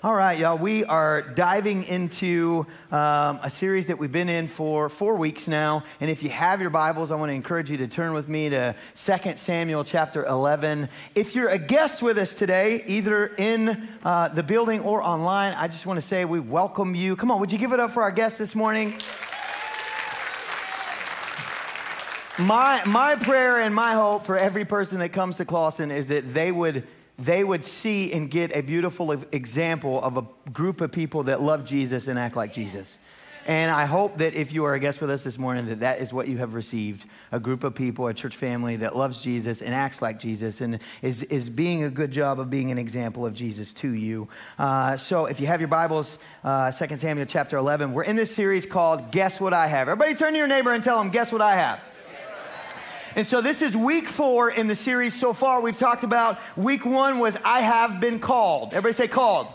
All right, y'all, we are diving into um, a series that we've been in for four weeks now. And if you have your Bibles, I want to encourage you to turn with me to 2 Samuel chapter 11. If you're a guest with us today, either in uh, the building or online, I just want to say we welcome you. Come on, would you give it up for our guest this morning? My, my prayer and my hope for every person that comes to Clawson is that they would they would see and get a beautiful example of a group of people that love Jesus and act like Jesus. And I hope that if you are a guest with us this morning, that that is what you have received a group of people, a church family that loves Jesus and acts like Jesus and is, is being a good job of being an example of Jesus to you. Uh, so if you have your Bibles, uh, 2 Samuel chapter 11, we're in this series called Guess What I Have. Everybody turn to your neighbor and tell them, Guess What I Have. And so this is week four in the series so far. We've talked about week one was I have been called. Everybody say called.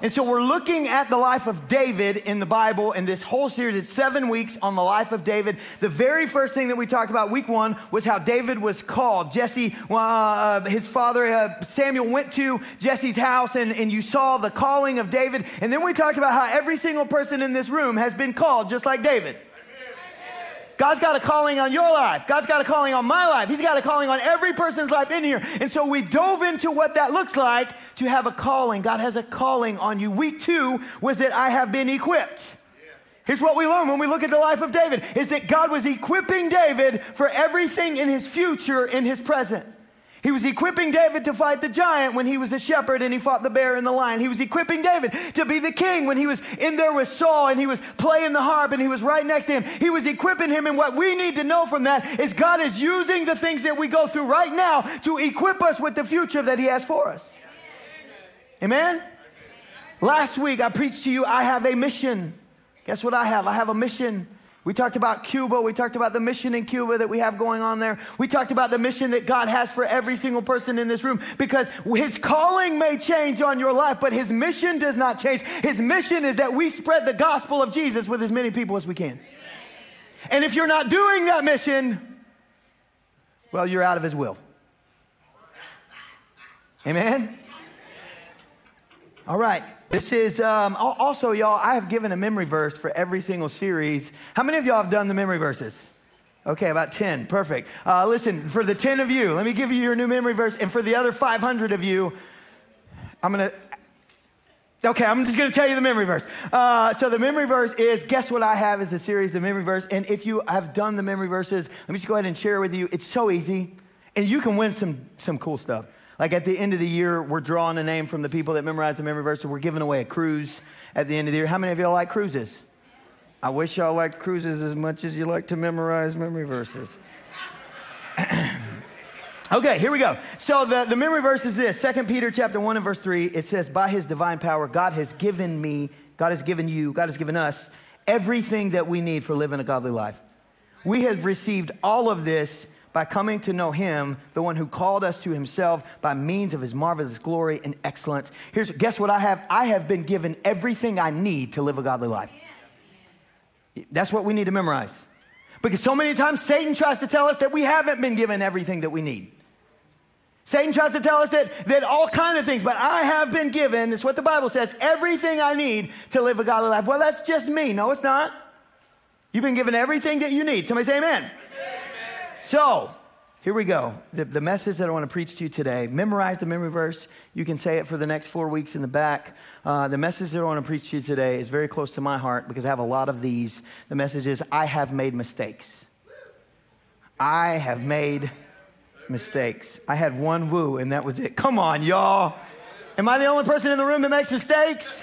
And so we're looking at the life of David in the Bible in this whole series. It's seven weeks on the life of David. The very first thing that we talked about, week one, was how David was called. Jesse, uh, his father, uh, Samuel, went to Jesse's house and, and you saw the calling of David. And then we talked about how every single person in this room has been called just like David. God's got a calling on your life. God's got a calling on my life. He's got a calling on every person's life in here. And so we dove into what that looks like to have a calling. God has a calling on you. Week two was that I have been equipped. Here's what we learn when we look at the life of David is that God was equipping David for everything in his future in his present. He was equipping David to fight the giant when he was a shepherd and he fought the bear and the lion. He was equipping David to be the king when he was in there with Saul and he was playing the harp and he was right next to him. He was equipping him. And what we need to know from that is God is using the things that we go through right now to equip us with the future that he has for us. Amen? Last week I preached to you, I have a mission. Guess what I have? I have a mission. We talked about Cuba. We talked about the mission in Cuba that we have going on there. We talked about the mission that God has for every single person in this room because his calling may change on your life, but his mission does not change. His mission is that we spread the gospel of Jesus with as many people as we can. And if you're not doing that mission, well, you're out of his will. Amen? All right. This is um, also, y'all, I have given a memory verse for every single series. How many of y'all have done the memory verses? Okay, about 10. Perfect. Uh, listen, for the 10 of you, let me give you your new memory verse. And for the other 500 of you, I'm going to. Okay, I'm just gonna tell you the memory verse. Uh, so the memory verse is guess what I have is the series, the memory verse. And if you have done the memory verses, let me just go ahead and share with you. It's so easy, and you can win some some cool stuff. Like at the end of the year, we're drawing a name from the people that memorize the memory verse, so we're giving away a cruise at the end of the year. How many of y'all like cruises? I wish y'all liked cruises as much as you like to memorize memory verses. okay, here we go. So the, the memory verse is this 2 Peter chapter 1 and verse 3. It says, By his divine power, God has given me, God has given you, God has given us everything that we need for living a godly life. We have received all of this by coming to know him, the one who called us to himself by means of his marvelous glory and excellence. Here's guess what I have? I have been given everything I need to live a godly life. That's what we need to memorize. Because so many times Satan tries to tell us that we haven't been given everything that we need. Satan tries to tell us that, that all kind of things, but I have been given, it's what the Bible says, everything I need to live a godly life. Well, that's just me. No, it's not. You've been given everything that you need. Somebody say amen. amen. So, here we go. The, the, message that I want to preach to you today, memorize the memory verse. You can say it for the next four weeks in the back. Uh, the message that I want to preach to you today is very close to my heart because I have a lot of these. The message is I have made mistakes. I have made mistakes. I had one woo, and that was it. Come on, y'all. Am I the only person in the room that makes mistakes?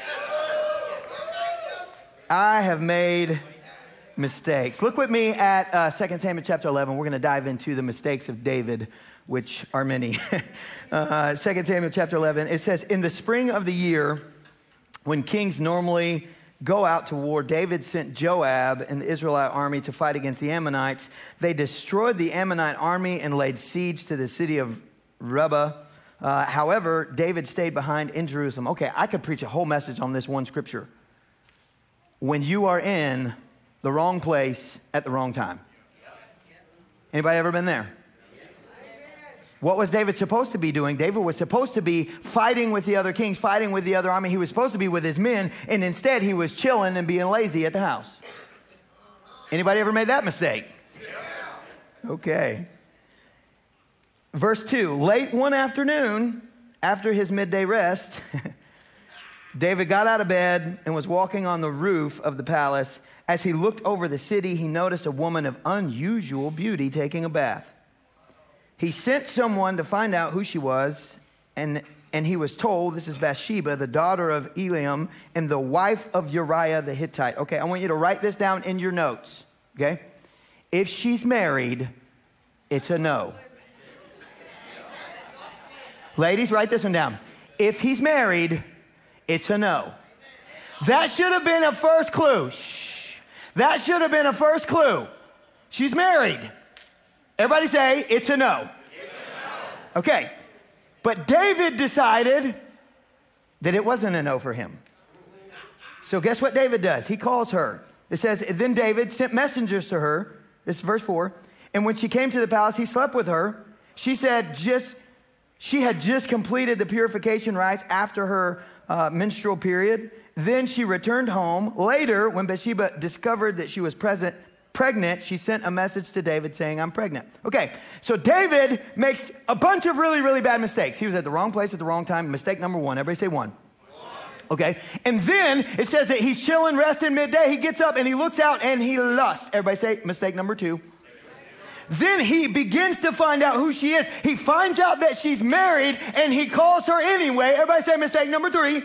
I have made mistakes. Look with me at uh, 2 Samuel chapter 11. We're going to dive into the mistakes of David, which are many. uh, 2 Samuel chapter 11, it says, In the spring of the year, when kings normally go out to war, David sent Joab and the Israelite army to fight against the Ammonites. They destroyed the Ammonite army and laid siege to the city of Rabbah. Uh, however, David stayed behind in Jerusalem. Okay, I could preach a whole message on this one scripture. When you are in the wrong place at the wrong time. Anybody ever been there? What was David supposed to be doing? David was supposed to be fighting with the other kings, fighting with the other army. He was supposed to be with his men, and instead he was chilling and being lazy at the house. Anybody ever made that mistake? Okay. Verse 2 Late one afternoon, after his midday rest, David got out of bed and was walking on the roof of the palace. As he looked over the city, he noticed a woman of unusual beauty taking a bath. He sent someone to find out who she was, and, and he was told this is Bathsheba, the daughter of Eliam, and the wife of Uriah the Hittite. Okay, I want you to write this down in your notes, okay? If she's married, it's a no. Ladies, write this one down. If he's married, it's a no. That should have been a first clue. Shh. That should have been a first clue. She's married. Everybody say, it's a no. It's a no. Okay. But David decided that it wasn't a no for him. So guess what David does? He calls her. It says, Then David sent messengers to her. This is verse 4. And when she came to the palace, he slept with her. She said, just she had just completed the purification rites after her uh, menstrual period. Then she returned home. Later, when Bathsheba discovered that she was present, pregnant, she sent a message to David saying, I'm pregnant. Okay, so David makes a bunch of really, really bad mistakes. He was at the wrong place at the wrong time. Mistake number one. Everybody say one. Okay, and then it says that he's chilling, resting midday. He gets up and he looks out and he lusts. Everybody say mistake number two. Then he begins to find out who she is. He finds out that she's married and he calls her anyway. Everybody say mistake number three.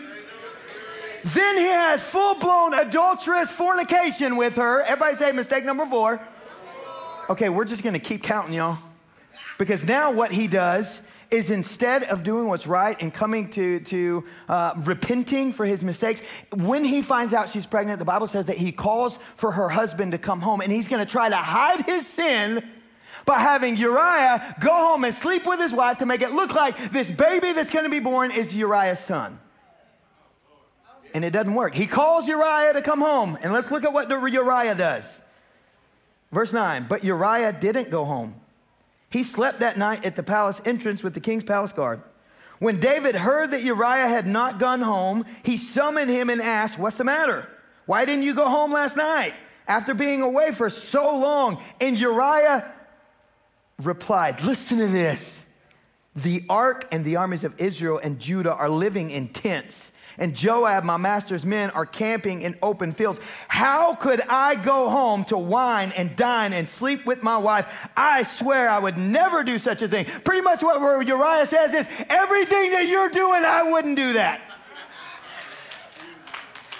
Then he has full blown adulterous fornication with her. Everybody say mistake number four. Okay, we're just gonna keep counting, y'all. Because now what he does is instead of doing what's right and coming to, to uh, repenting for his mistakes, when he finds out she's pregnant, the Bible says that he calls for her husband to come home and he's gonna try to hide his sin by having Uriah go home and sleep with his wife to make it look like this baby that's to be born is Uriah's son. And it doesn't work. He calls Uriah to come home. And let's look at what Uriah does. Verse 9 But Uriah didn't go home. He slept that night at the palace entrance with the king's palace guard. When David heard that Uriah had not gone home, he summoned him and asked, What's the matter? Why didn't you go home last night after being away for so long? And Uriah replied, Listen to this. The ark and the armies of Israel and Judah are living in tents, and Joab, my master's men, are camping in open fields. How could I go home to wine and dine and sleep with my wife? I swear I would never do such a thing. Pretty much what Uriah says is everything that you're doing, I wouldn't do that.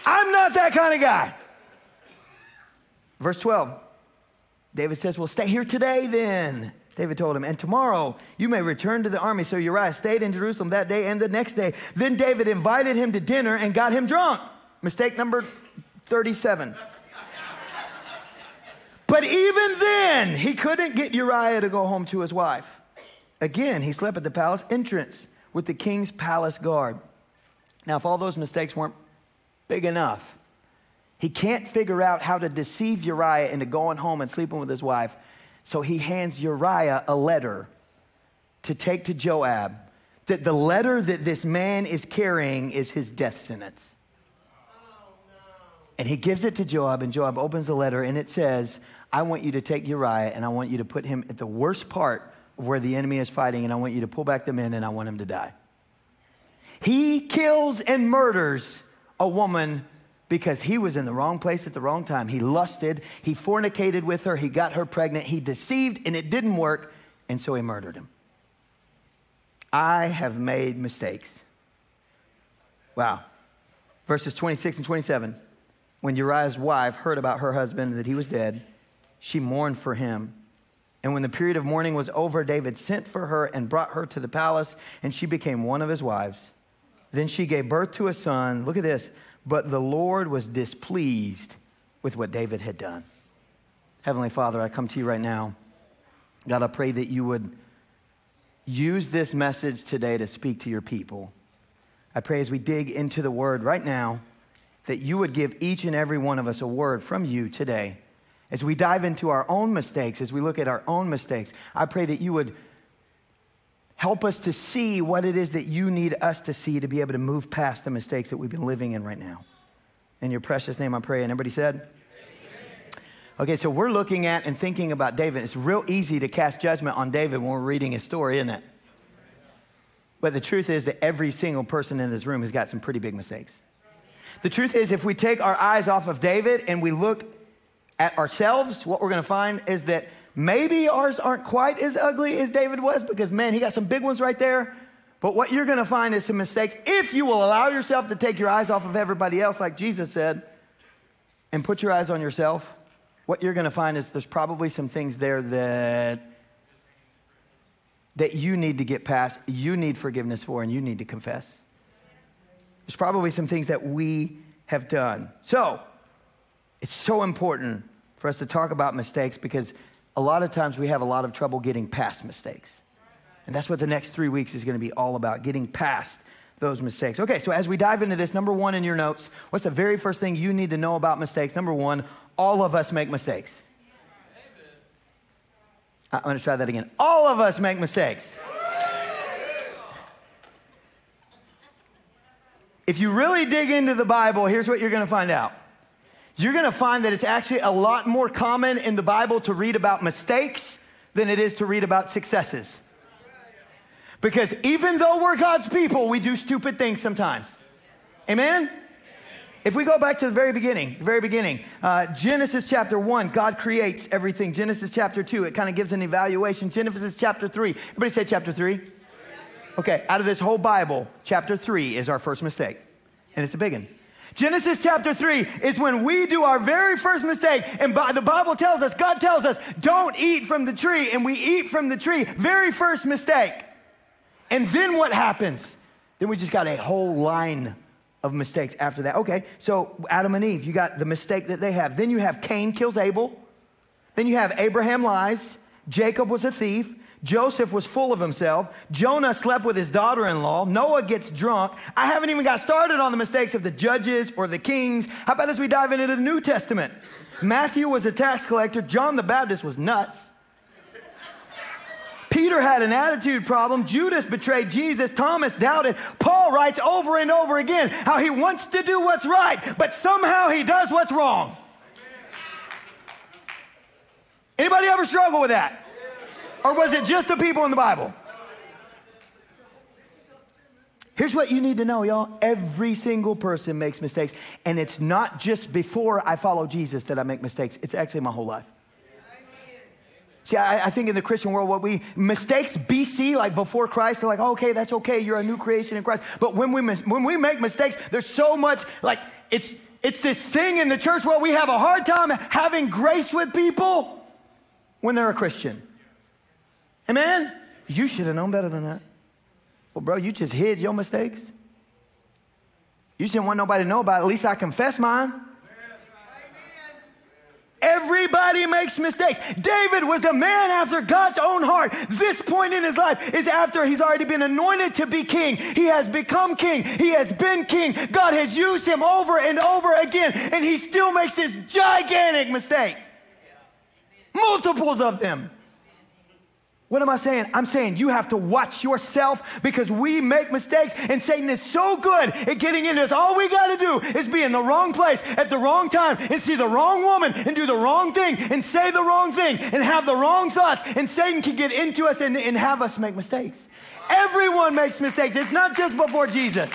I'm not that kind of guy. Verse 12, David says, Well, stay here today then. David told him, and tomorrow you may return to the army. So Uriah stayed in Jerusalem that day and the next day. Then David invited him to dinner and got him drunk. Mistake number 37. but even then, he couldn't get Uriah to go home to his wife. Again, he slept at the palace entrance with the king's palace guard. Now, if all those mistakes weren't big enough, he can't figure out how to deceive Uriah into going home and sleeping with his wife. So he hands Uriah a letter to take to Joab that the letter that this man is carrying is his death sentence. And he gives it to Joab, and Joab opens the letter, and it says, I want you to take Uriah, and I want you to put him at the worst part of where the enemy is fighting, and I want you to pull back the men, and I want him to die. He kills and murders a woman because he was in the wrong place at the wrong time. He lusted, he fornicated with her, he got her pregnant, he deceived, and it didn't work, and so he murdered him. I have made mistakes. Wow. Verses 26 and 27. When Uriah's wife heard about her husband, that he was dead, she mourned for him. And when the period of mourning was over, David sent for her and brought her to the palace, and she became one of his wives. Then she gave birth to a son. Look at this but the Lord was displeased with what David had done. Heavenly Father, I come to you right now. God, I pray that you would use this message today to speak to your people. I pray as we dig into the word right now that you would give each and every one of us a word from you today. As we dive into our own mistakes, as we look at our own mistakes, I pray that you would Help us to see what it is that you need us to see to be able to move past the mistakes that we've been living in right now. In your precious name, I pray. And everybody said, Okay, so we're looking at and thinking about David. It's real easy to cast judgment on David when we're reading his story, isn't it? But the truth is that every single person in this room has got some pretty big mistakes. The truth is, if we take our eyes off of David and we look at ourselves, what we're gonna find is that maybe ours aren't quite as ugly as David was because, man, he got some big ones right there. But what you're gonna find is some mistakes if you will allow yourself to take your eyes off of everybody else, like Jesus said, and put your eyes on yourself. What you're gonna find is there's probably some things there that that you need to get past, you need forgiveness for, and you need to confess. There's probably some things that we have done. So, it's so important for us to talk about mistakes because a lot of times we have a lot of trouble getting past mistakes. And that's what the next three weeks is going to be all about getting past those mistakes. Okay, so as we dive into this, number one in your notes, what's the very first thing you need to know about mistakes? Number one, all of us make mistakes. I'm going to try that again. All of us make mistakes. If you really dig into the Bible, here's what you're going to find out. You're going to find that it's actually a lot more common in the Bible to read about mistakes than it is to read about successes. Because even though we're God's people, we do stupid things sometimes. Amen? If we go back to the very beginning, the very beginning, uh, Genesis chapter one, God creates everything. Genesis chapter two, it kind of gives an evaluation. Genesis chapter three, everybody say chapter three. Okay, out of this whole Bible, chapter three is our first mistake, and it's a big one. Genesis chapter 3 is when we do our very first mistake, and the Bible tells us, God tells us, don't eat from the tree, and we eat from the tree. Very first mistake. And then what happens? Then we just got a whole line of mistakes after that. Okay, so Adam and Eve, you got the mistake that they have. Then you have Cain kills Abel. Then you have Abraham lies. Jacob was a thief. Joseph was full of himself. Jonah slept with his daughter in law. Noah gets drunk. I haven't even got started on the mistakes of the judges or the kings. How about as we dive into the New Testament? Matthew was a tax collector. John the Baptist was nuts. Peter had an attitude problem. Judas betrayed Jesus. Thomas doubted. Paul writes over and over again how he wants to do what's right, but somehow he does what's wrong. Anybody ever struggle with that? Or was it just the people in the Bible? Here's what you need to know, y'all. Every single person makes mistakes. And it's not just before I follow Jesus that I make mistakes, it's actually my whole life. See, I, I, think in the Christian world, what we mistakes BC, like before Christ, they're like, oh, okay, that's okay, you're a new creation in Christ. But when we when we make mistakes, there's so much like it's it's this thing in the church where we have a hard time having grace with people when they're a Christian. Amen? You should have known better than that. Well, bro, you just hid your mistakes. You didn't want nobody to know about it. At least I confess mine. Everybody makes mistakes. David was the man after God's own heart. This point in his life is after he's already been anointed to be king. He has become king. He has been king. God has used him over and over again, and he still makes this gigantic mistake. Multiples of them. What am I saying? I'm saying you have to watch yourself because we make mistakes and Satan is so good at getting into us. All we got to do is be in the wrong place at the wrong time and see the wrong woman and do the wrong thing and say the wrong thing and have the wrong thoughts. And Satan can get into us and, and have us make mistakes. Everyone makes mistakes. It's not just before Jesus.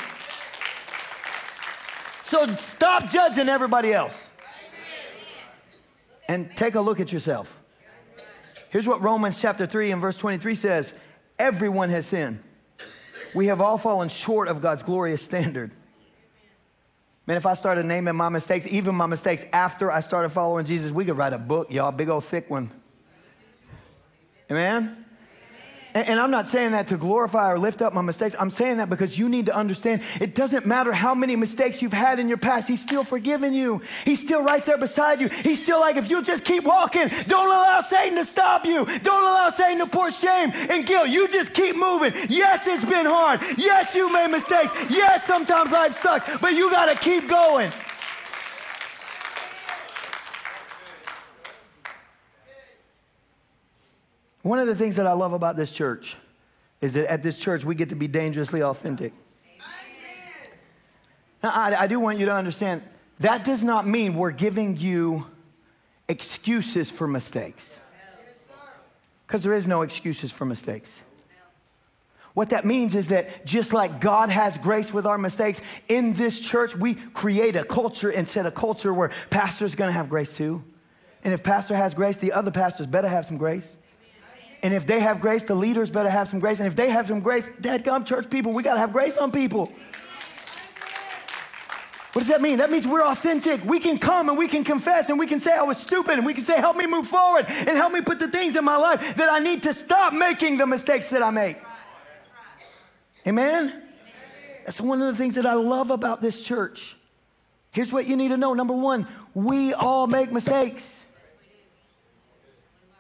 So stop judging everybody else and take a look at yourself. Here's what Romans chapter 3 and verse 23 says Everyone has sinned. We have all fallen short of God's glorious standard. Man, if I started naming my mistakes, even my mistakes after I started following Jesus, we could write a book, y'all, big old thick one. Amen? And, I'm not saying that to glorify or lift up my mistakes. I'm saying that because you need to understand it doesn't matter how many mistakes you've had in your past, He's still forgiven you. He's still right there beside you. He's still like, if you just keep walking, don't allow Satan to stop you. Don't allow Satan to pour shame and guilt. You just keep moving. Yes, it's been hard. Yes, you made mistakes. Yes, sometimes life sucks, but you got to keep going. One of the things that I love about this church is that at this church we get to be dangerously authentic. Now, I, I do want you to understand that does not mean we're giving you excuses for mistakes. Because there is no excuses for mistakes. What that means is that just like God has grace with our mistakes, in this church, we create a culture and set a culture where pastor's gonna have grace too. And if pastor has grace, the other pastors better have some grace. And if they have grace, the leaders better have some grace. And if they have some grace, dad come church people, we gotta have grace on people. What does that mean? That means we're authentic. We can come and we can confess and we can say I was stupid and we can say, help me move forward and help me put the things in my life that I need to stop making the mistakes that I make. Amen? That's one of the things that I love about this church. Here's what you need to know. Number one, we all make mistakes.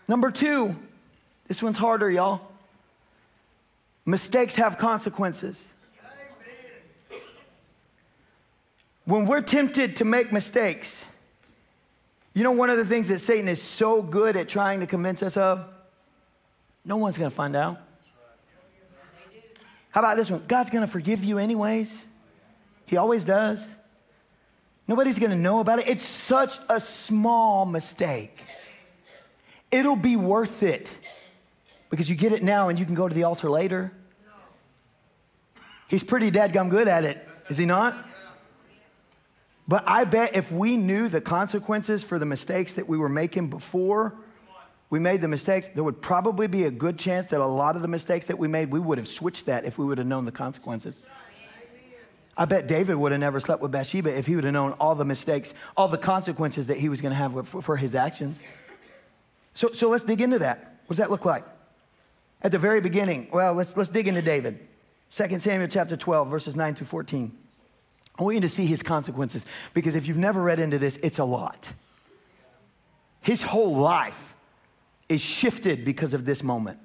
Number two, this one's harder, y'all. Mistakes have consequences. when we're tempted to make mistakes, you know, one of the things that Satan is so good at trying to convince us of? No one's gonna find out. How about this one? God's gonna forgive you anyways. He always does. Nobody's gonna know about it. It's such a small mistake. It'll be worth it because you get it now and you can go to the altar later. He's pretty dead gum good at it, is he not? But I bet if we knew the consequences for the mistakes that we were making before we made the mistakes, there would probably be a good chance that a lot of the mistakes that we made, we would have switched that if we would have known the consequences. I bet David would have never slept with Bathsheba if he would have known all the mistakes, all the consequences that he was going to have for, his actions. So, so let's dig into that. What does that look like? At the very beginning, well, let's, let's dig into David. 2 Samuel chapter 12, verses 9 to 14. I want you to see his consequences because if you've never read into this, it's a lot. His whole life is shifted because of this moment.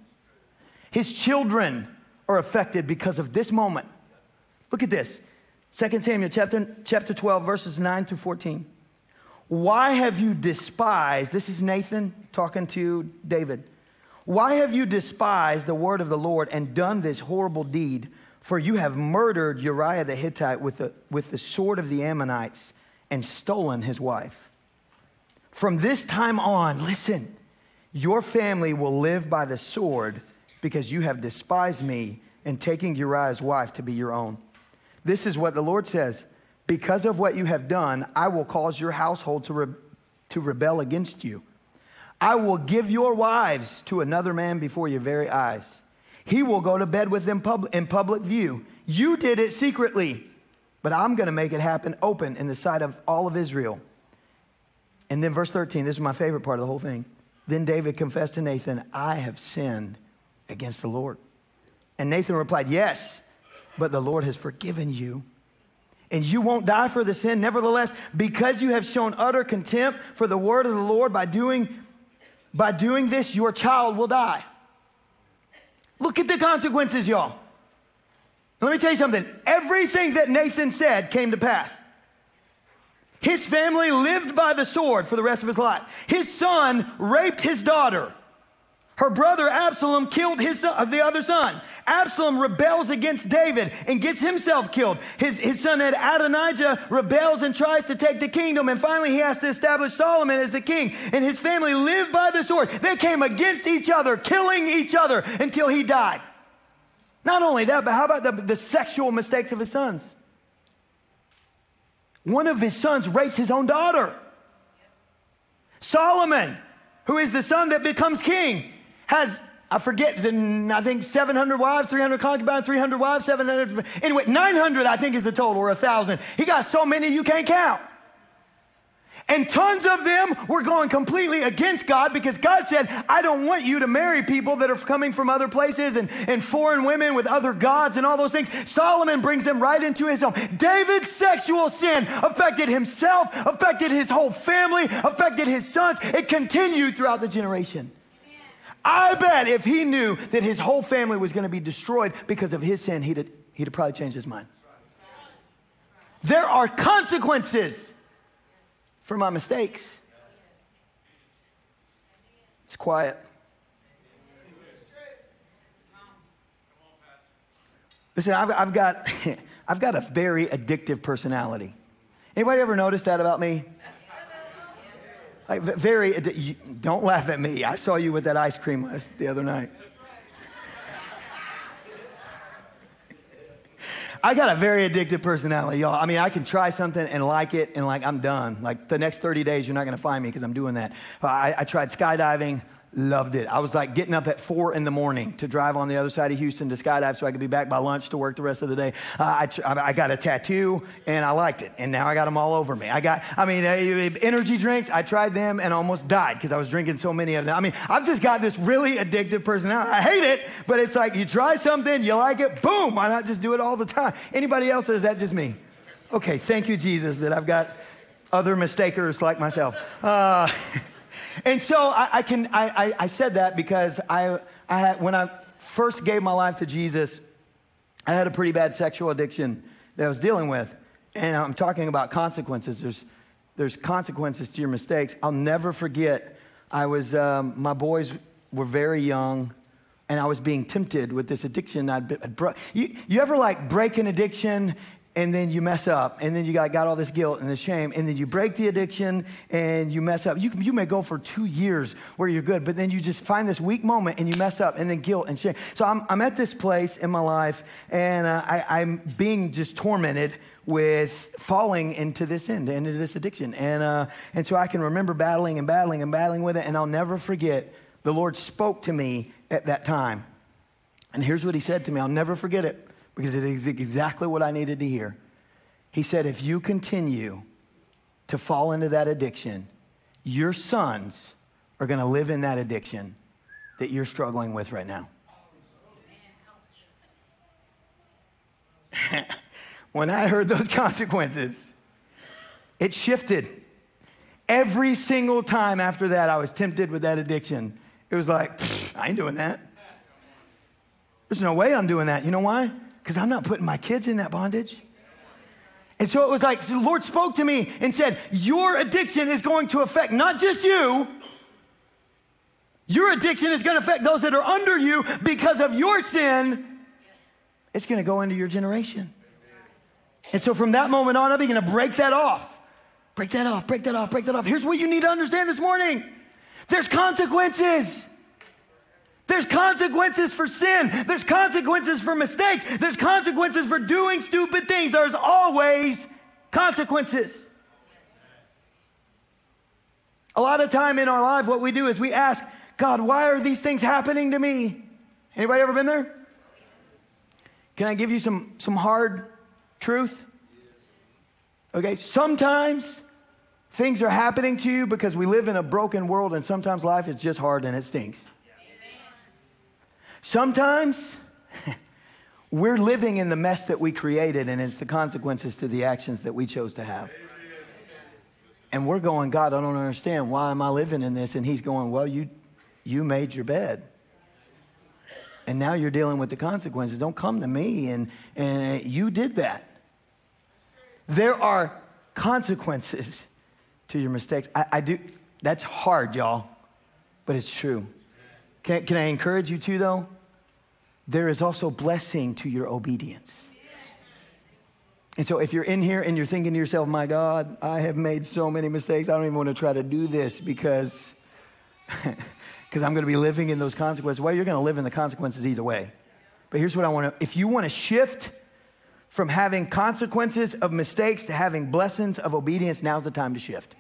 His children are affected because of this moment. Look at this 2 Samuel chapter, chapter 12, verses 9 through 14. Why have you despised, this is Nathan talking to David. Why have you despised the word of the Lord and done this horrible deed? For you have murdered Uriah the Hittite with the, with the sword of the Ammonites and stolen his wife. From this time on, listen, your family will live by the sword because you have despised me and taking Uriah's wife to be your own. This is what the Lord says Because of what you have done, I will cause your household to, re- to rebel against you. I will give your wives to another man before your very eyes. He will go to bed with them pub- in public view. You did it secretly, but I'm going to make it happen open in the sight of all of Israel. And then, verse 13, this is my favorite part of the whole thing. Then David confessed to Nathan, I have sinned against the Lord. And Nathan replied, Yes, but the Lord has forgiven you. And you won't die for the sin. Nevertheless, because you have shown utter contempt for the word of the Lord by doing, by doing this, your child will die. Look at the consequences, y'all. Let me tell you something. Everything that Nathan said came to pass. His family lived by the sword for the rest of his life. His son raped his daughter. Her brother Absalom killed his son, the other son. Absalom rebels against David and gets himself killed. His, his son Adonijah rebels and tries to take the kingdom. And finally, he has to establish Solomon as the king. And his family lived by the sword. They came against each other, killing each other until he died. Not only that, but how about the, the sexual mistakes of his sons? One of his sons rapes his own daughter. Solomon, who is the son that becomes king, has I forget, I think 700 wives, 300 concubines, 300 wives, 700. Anyway, 900 I think is the total, or 1,000. He got so many you can't count. And tons of them were going completely against God because God said, I don't want you to marry people that are coming from other places and, and foreign women with other gods and all those things. Solomon brings them right into his home. David's sexual sin affected himself, affected his whole family, affected his sons. It continued throughout the generation. I bet if he knew that his whole family was going to be destroyed because of his sin, he'd have, he'd have probably changed his mind. There are consequences for my mistakes. It's quiet. Listen, I've, I've, got, I've got a very addictive personality. Anybody ever noticed that about me? Like very, don't laugh at me. I saw you with that ice cream last, the other night. I got a very addictive personality, y'all. I mean, I can try something and like it, and like I'm done. Like the next 30 days, you're not gonna find me because I'm doing that. I, I tried skydiving. Loved it. I was like getting up at four in the morning to drive on the other side of Houston to skydive so I could be back by lunch to work the rest of the day. Uh, I, I got a tattoo and I liked it. And now I got them all over me. I got, I mean, uh, energy drinks, I tried them and almost died because I was drinking so many of them. I mean, I've just got this really addictive personality. I hate it, but it's like you try something, you like it, boom, why not just do it all the time? Anybody else, or is that just me? Okay, thank you, Jesus, that I've got other mistakers like myself. Uh, And so I, I can, I, I, said that because I, I had, when I first gave my life to Jesus, I had a pretty bad sexual addiction that I was dealing with. And I'm talking about consequences. There's, there's consequences to your mistakes. I'll never forget, I was, um, my boys were very young and I was being tempted with this addiction. I'd, I'd bro- you, you ever like break an addiction and then you mess up, and then you got, got all this guilt and the shame, and then you break the addiction and you mess up. You, you may go for two years where you're good, but then you just find this weak moment and you mess up, and then guilt and shame. So I'm, I'm at this place in my life, and uh, I, I'm being just tormented with falling into this end, into this addiction. And, uh, and so I can remember battling and battling and battling with it, and I'll never forget the Lord spoke to me at that time. And here's what He said to me I'll never forget it because it is exactly what I needed to hear. He said, if you continue to fall into that addiction, your sons are going to live in that addiction that you're struggling with right now. when I heard those consequences, it shifted. Every single time after that, I was tempted with that addiction. It was like, I ain't doing that. There's no way I'm doing that. You know why? Because I'm not putting my kids in that bondage. And so it was like, so the Lord spoke to me and said, Your addiction is going to affect not just you, your addiction is going to affect those that are under you because of your sin. It's going to go into your generation. And so from that moment on, I'm going to break that off. Break that off, break that off, break that off. Here's what you need to understand this morning there's consequences. There's consequences for sin. There's consequences for mistakes. There's consequences for doing stupid things. There's always consequences. A lot of time in our life, what we do is we ask, God, why are these things happening to me? Anybody ever been there? Can I give you some, some hard truth? Okay, sometimes things are happening to you because we live in a broken world, and sometimes life is just hard and it stinks. Sometimes we're living in the mess that we created, and it's the consequences to the actions that we chose to have. And we're going, God, I don't understand. Why am I living in this? And He's going, Well, you, you made your bed. And now you're dealing with the consequences. Don't come to me, and, and uh, you did that. There are consequences to your mistakes. I, I do, that's hard, y'all, but it's true. Can, can I encourage you too, though? There is also blessing to your obedience. And so, if you're in here and you're thinking to yourself, my God, I have made so many mistakes, I don't even want to try to do this because, because I'm going to be living in those consequences. Well, you're going to live in the consequences either way. But here's what I want to if you want to shift from having consequences of mistakes to having blessings of obedience, now's the time to shift.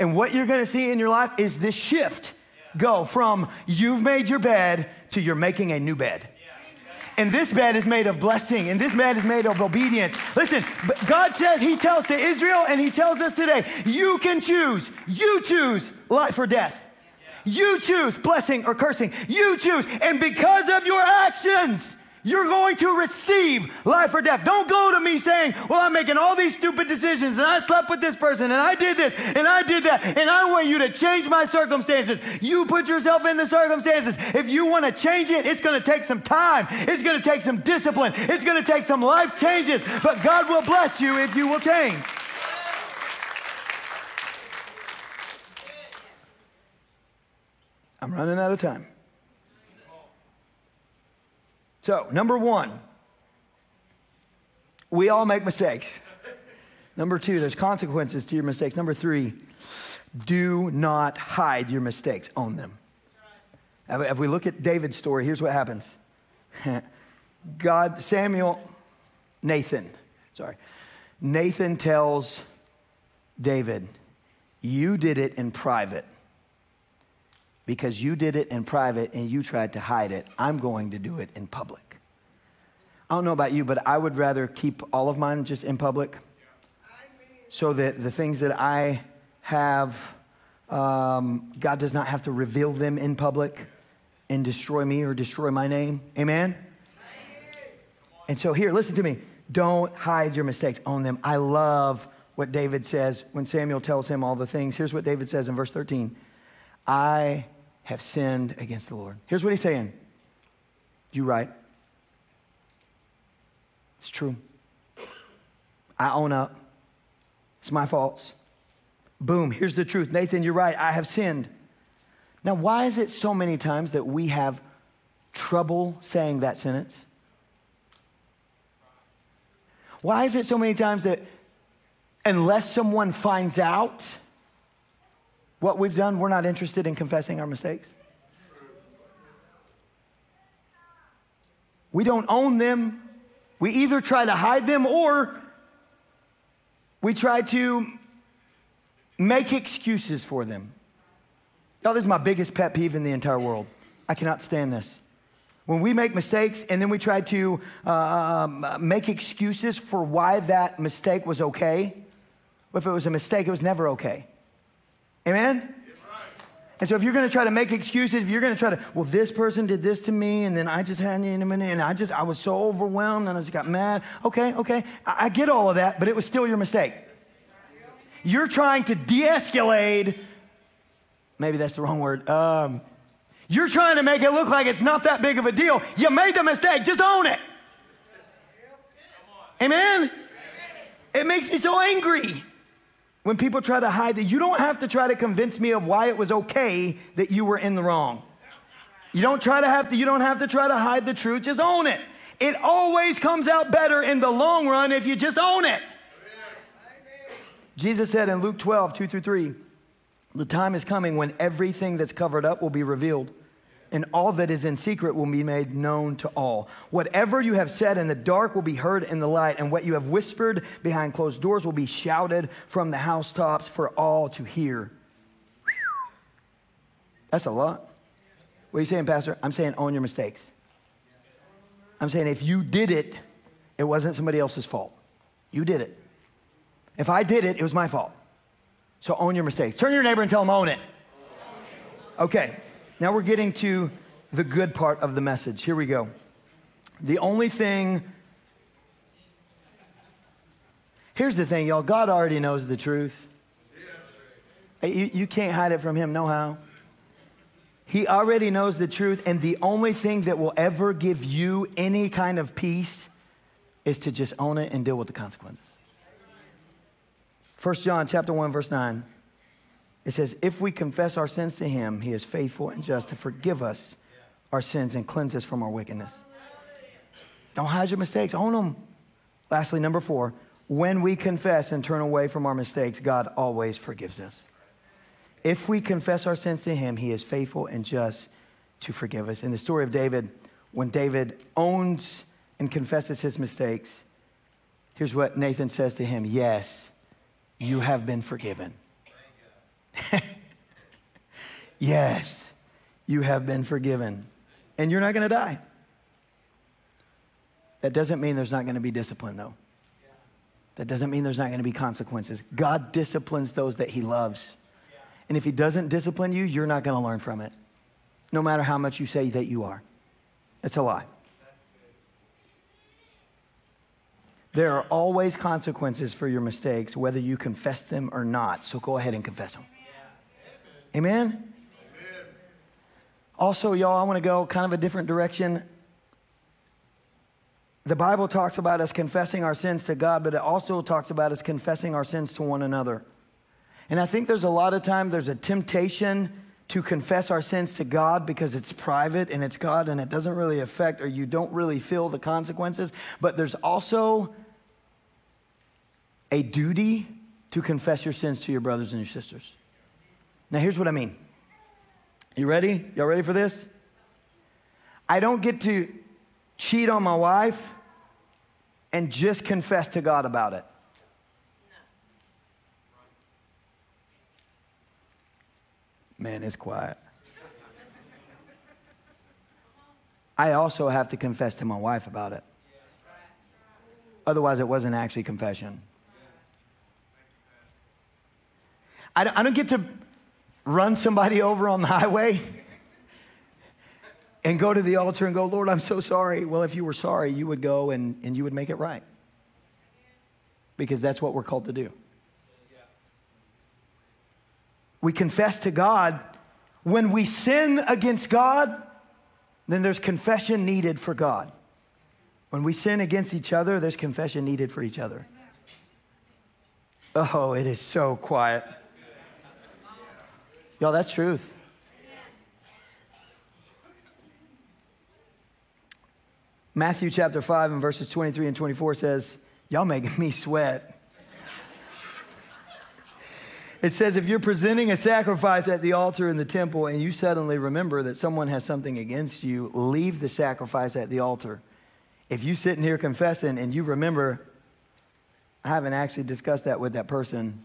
And what you're going to see in your life is this shift go from you've made your bed to you're making a new bed. And this bed is made of blessing, and this bed is made of obedience. Listen, God says, He tells to Israel, and He tells us today, you can choose. You choose life or death. You choose blessing or cursing. You choose. And because of your actions, you're going to receive life or death. Don't go to me saying, Well, I'm making all these stupid decisions and I slept with this person and I did this and I did that and I want you to change my circumstances. You put yourself in the circumstances. If you want to change it, it's going to take some time, it's going to take some discipline, it's going to take some life changes, but God will bless you if you will change. I'm running out of time. So, number one, We all make mistakes. Number two, there's consequences to your mistakes. Number three, do not hide your mistakes, own them. If we look at David's story, here's what happens God, Samuel, Nathan, sorry, Nathan tells David, You did it in private. Because you did it in private and you tried to hide it, I'm going to do it in public. I don't know about you, but I would rather keep all of mine just in public so that the things that I have, um, God does not have to reveal them in public and destroy me or destroy my name. Amen? And so, here, listen to me. Don't hide your mistakes, own them. I love what David says when Samuel tells him all the things. Here's what David says in verse 13 I have sinned against the Lord. Here's what he's saying You're right. It's true. I own up. It's my faults. Boom, here's the truth. Nathan, you're right. I have sinned. Now, why is it so many times that we have trouble saying that sentence? Why is it so many times that unless someone finds out what we've done, we're not interested in confessing our mistakes? We don't own them. We either try to hide them or we try to make excuses for them. Y'all, this is my biggest pet peeve in the entire world. I cannot stand this. When we make mistakes and then we try to uh, um, make excuses for why that mistake was okay, if it was a mistake, it was never okay. Amen? And so if you're going to try to make excuses, if you're going to try to, well, this person did this to me, and then I just had in a minute, and I just, I was so overwhelmed, and I just got mad. Okay, okay, I, I get all of that, but it was still your mistake. You're trying to de-escalate. Maybe that's the wrong word. Um, you're trying to make it look like it's not that big of a deal. You made the mistake, just own it. Amen? It makes me so angry when people try to hide that. You don't have to try to convince me of why it was okay that you were in the wrong. You don't try to have to, you don't have to try to hide the truth, just own it. It always comes out better in the long run if you just own it. Jesus said in Luke 12, 2 through 3, the time is coming when everything that's covered up will be revealed and all that is in secret will be made known to all. Whatever you have said in the dark will be heard in the light, and what you have whispered behind closed doors will be shouted from the housetops for all to hear. That's a lot. What are you saying, Pastor? I'm saying own your mistakes. I'm saying if you did it, it wasn't somebody else's fault. You did it. If I did it, it was my fault. So own your mistakes. Turn to your neighbor and tell him, own it. Okay. Now we're getting to the good part of the message. Here we go. The only thing, here's the thing, y'all God already knows the truth. You, you can't hide it from Him, no how. He already knows the truth, and the only thing that will ever give you any kind of peace is to just own it and deal with the consequences. 1 John chapter 1, verse 9. It says, if we confess our sins to him, he is faithful and just to forgive us our sins and cleanse us from our wickedness. Don't hide your mistakes, own them. Lastly, number four, when we confess and turn away from our mistakes, God always forgives us. If we confess our sins to him, he is faithful and just to forgive us. In the story of David, when David owns and confesses his mistakes, here's what Nathan says to him Yes, you have been forgiven. yes, you have been forgiven. And you're not going to die. That doesn't mean there's not going to be discipline, though. That doesn't mean there's not going to be consequences. God disciplines those that He loves. And if He doesn't discipline you, you're not going to learn from it, no matter how much you say that you are. It's a lie. There are always consequences for your mistakes, whether you confess them or not. So go ahead and confess them. Amen? Amen? Also, y'all, I want to go kind of a different direction. The Bible talks about us confessing our sins to God, but it also talks about us confessing our sins to one another. And I think there's a lot of time there's a temptation to confess our sins to God because it's private and it's God and it doesn't really affect or you don't really feel the consequences. But there's also a duty to confess your sins to your brothers and your sisters. Now, here's what I mean. You ready? Y'all ready for this? I don't get to cheat on my wife and just confess to God about it. Man, it's quiet. I also have to confess to my wife about it. Otherwise, it wasn't actually confession. I don't, I don't get to run somebody over on the highway and go to the altar and go, Lord, I'm so sorry. Well, if you were sorry, you would go and, and you would make it right. Because that's what we're called to do. We confess to God. When we sin against God, then there's confession needed for God. When we sin against each other, there's confession needed for each other. Oh, it is so quiet. Y'all, that's truth. Matthew chapter 5 and verses 23 and 24 says, Y'all making me sweat. It says, if you're presenting a sacrifice at the altar in the temple and you suddenly remember that someone has something against you, leave the sacrifice at the altar. If you sitting here confessing and you remember, I haven't actually discussed that with that person,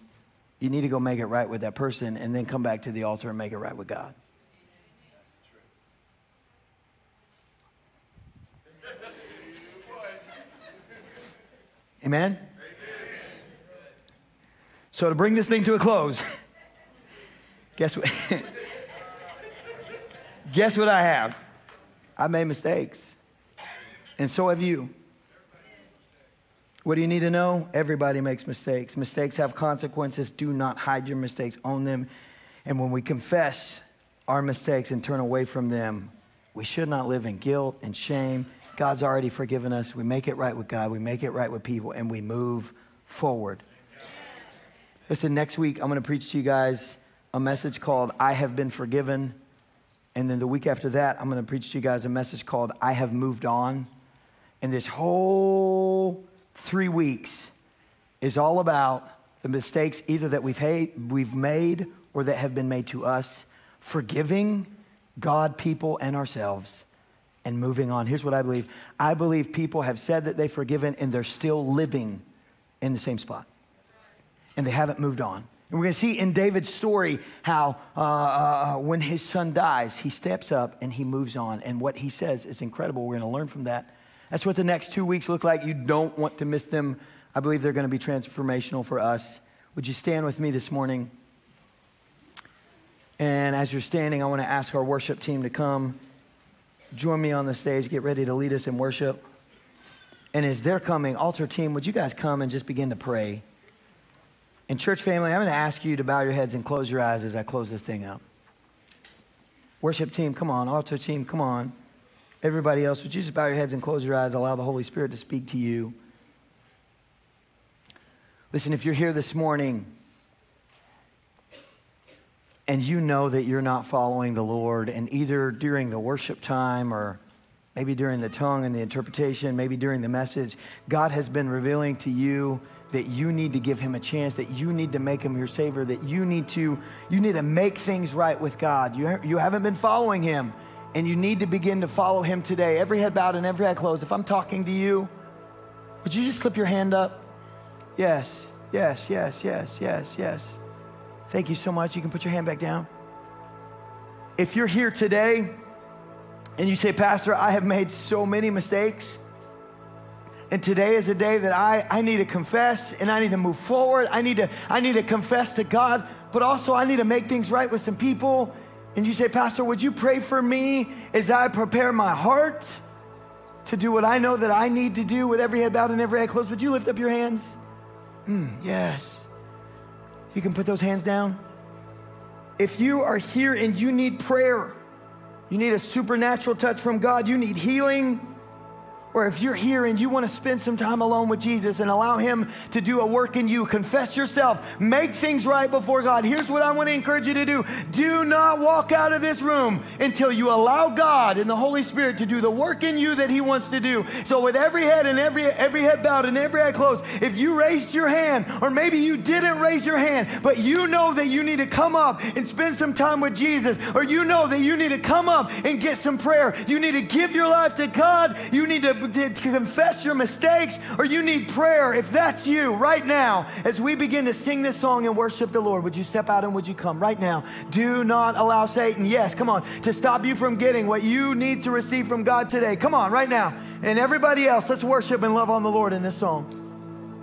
you need to go make it right with that person and then come back to the altar and make it right with God. Amen? So, to bring this thing to a close, guess what? guess what I have? I made mistakes. And so have you. What do you need to know? Everybody makes mistakes. Mistakes have consequences. Do not hide your mistakes, own them. And when we confess our mistakes and turn away from them, we should not live in guilt and shame. God's already forgiven us. We make it right with God, we make it right with people, and we move forward. Listen, next week I'm going to preach to you guys a message called I Have Been Forgiven. And then the week after that, I'm going to preach to you guys a message called I Have Moved On. And this whole three weeks is all about the mistakes either that we've, hate, we've made or that have been made to us, forgiving God, people, and ourselves, and moving on. Here's what I believe I believe people have said that they've forgiven and they're still living in the same spot and they haven't moved on. And we're going to see in David's story how uh, uh, when his son dies, he steps up and he moves on. And what he says is incredible. We're going to learn from that. That's what the next two weeks look like. You don't want to miss them. I believe they're going to be transformational for us. Would you stand with me this morning? And as you're standing, I want to ask our worship team to come join me on the stage, get ready to lead us in worship. And as they're coming, altar team, would you guys come and just begin to pray? And, church family, I'm going to ask you to bow your heads and close your eyes as I close this thing up. Worship team, come on. Altar team, come on. Everybody else, would you just bow your heads and close your eyes? Allow the Holy Spirit to speak to you. Listen, if you're here this morning and you know that you're not following the Lord, and either during the worship time or maybe during the tongue and the interpretation, maybe during the message, God has been revealing to you that you need to give him a chance, that you need to make him your savior, that you need to you need to make things right with God. You, you haven't been following him, and you need to begin to follow him today. Every head bowed and every eye closed. If I'm talking to you, would you just slip your hand up? Yes, yes, yes, yes, yes, yes. Thank you so much. You can put your hand back down. If you're here today and you say, Pastor, I have made so many mistakes. And today is a day that I, I need to confess and I need to move forward. I need to, I need to confess to God, but also I need to make things right with some people. And you say, Pastor, would you pray for me as I prepare my heart to do what I know that I need to do with every head bowed and every eye closed? Would you lift up your hands? Mm, yes. You can put those hands down. If you are here and you need prayer, you need a supernatural touch from God, you need healing or if you're here and you want to spend some time alone with Jesus and allow Him to do a work in you, confess yourself, make things right before God. Here's what I want to encourage you to do do not walk out of this room until you allow God and the Holy Spirit to do the work in you that He wants to do. So, with every head and every, every head bowed and every eye closed, if you raised your hand, or maybe you didn't raise your hand, but you know that you need to come up and spend some time with Jesus, or you know that you need to come up and get some prayer, you need to give your life to God, you need to to confess your mistakes or you need prayer, if that's you right now, as we begin to sing this song and worship the Lord, would you step out and would you come right now? Do not allow Satan, yes, come on, to stop you from getting what you need to receive from God today. Come on, right now. And everybody else, let's worship and love on the Lord in this song.